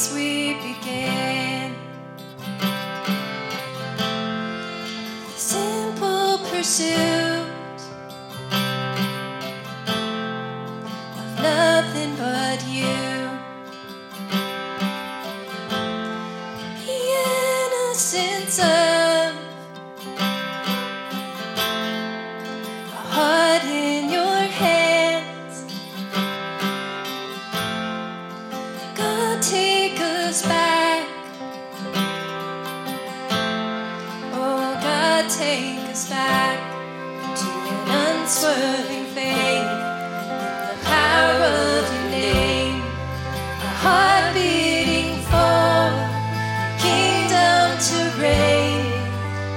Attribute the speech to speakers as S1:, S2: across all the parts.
S1: place we began. Simple pursuit of nothing but you. The innocence of back to an unswerving faith, the power of your name, a heart beating for a kingdom to reign,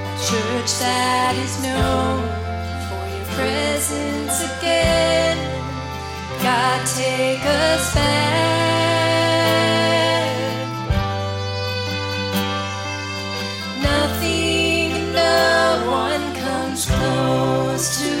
S1: a church that is known for your presence again. God, take us back. to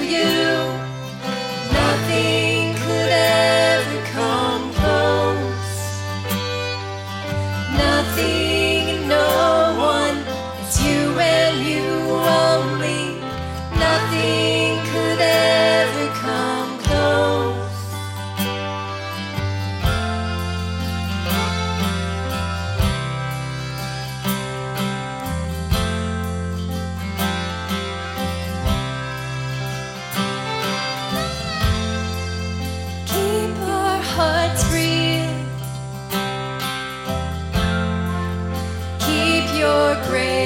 S1: grace.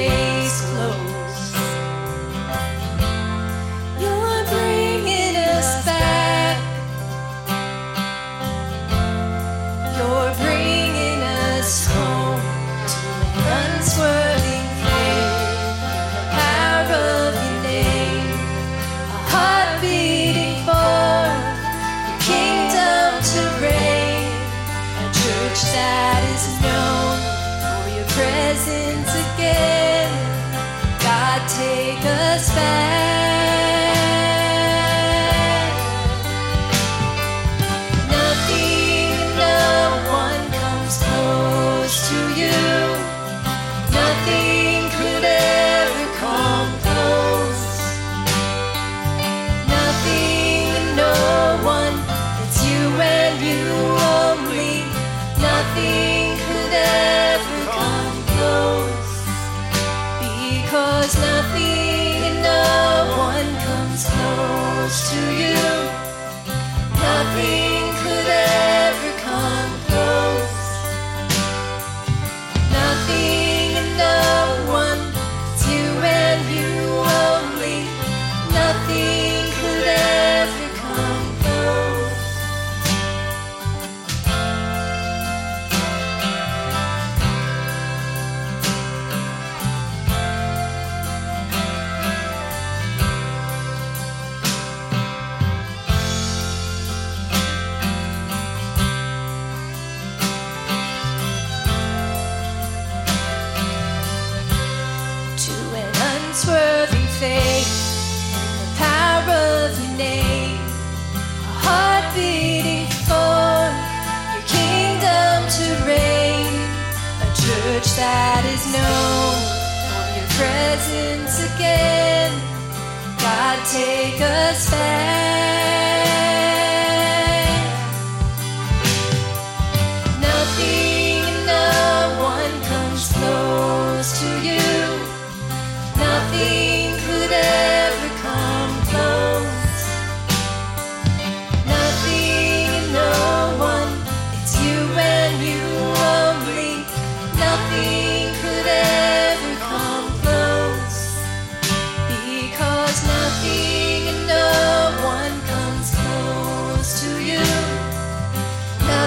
S1: Nothing, no one comes close to you. Nothing could ever come close. Nothing, no one. It's you and you only. Nothing could ever come close. Because nothing. to you. Nothing. always know your presence again. God, take us back.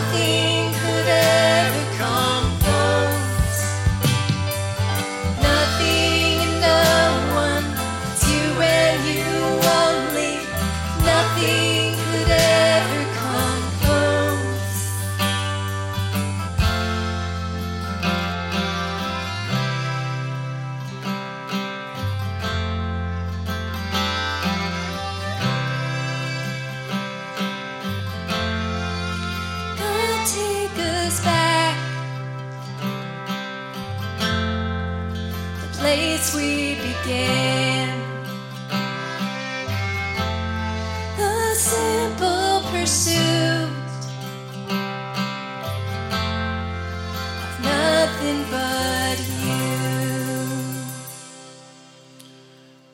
S1: nothing. Place we began. A simple pursuit of nothing but you.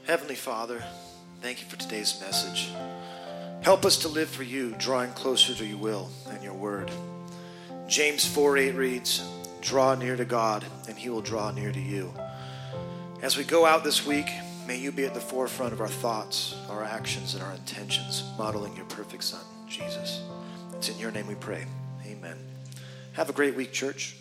S2: Heavenly Father, thank you for today's message. Help us to live for you, drawing closer to your will and your word. James 4 8 reads, Draw near to God, and he will draw near to you. As we go out this week, may you be at the forefront of our thoughts, our actions, and our intentions, modeling your perfect Son, Jesus. It's in your name we pray. Amen. Have a great week, church.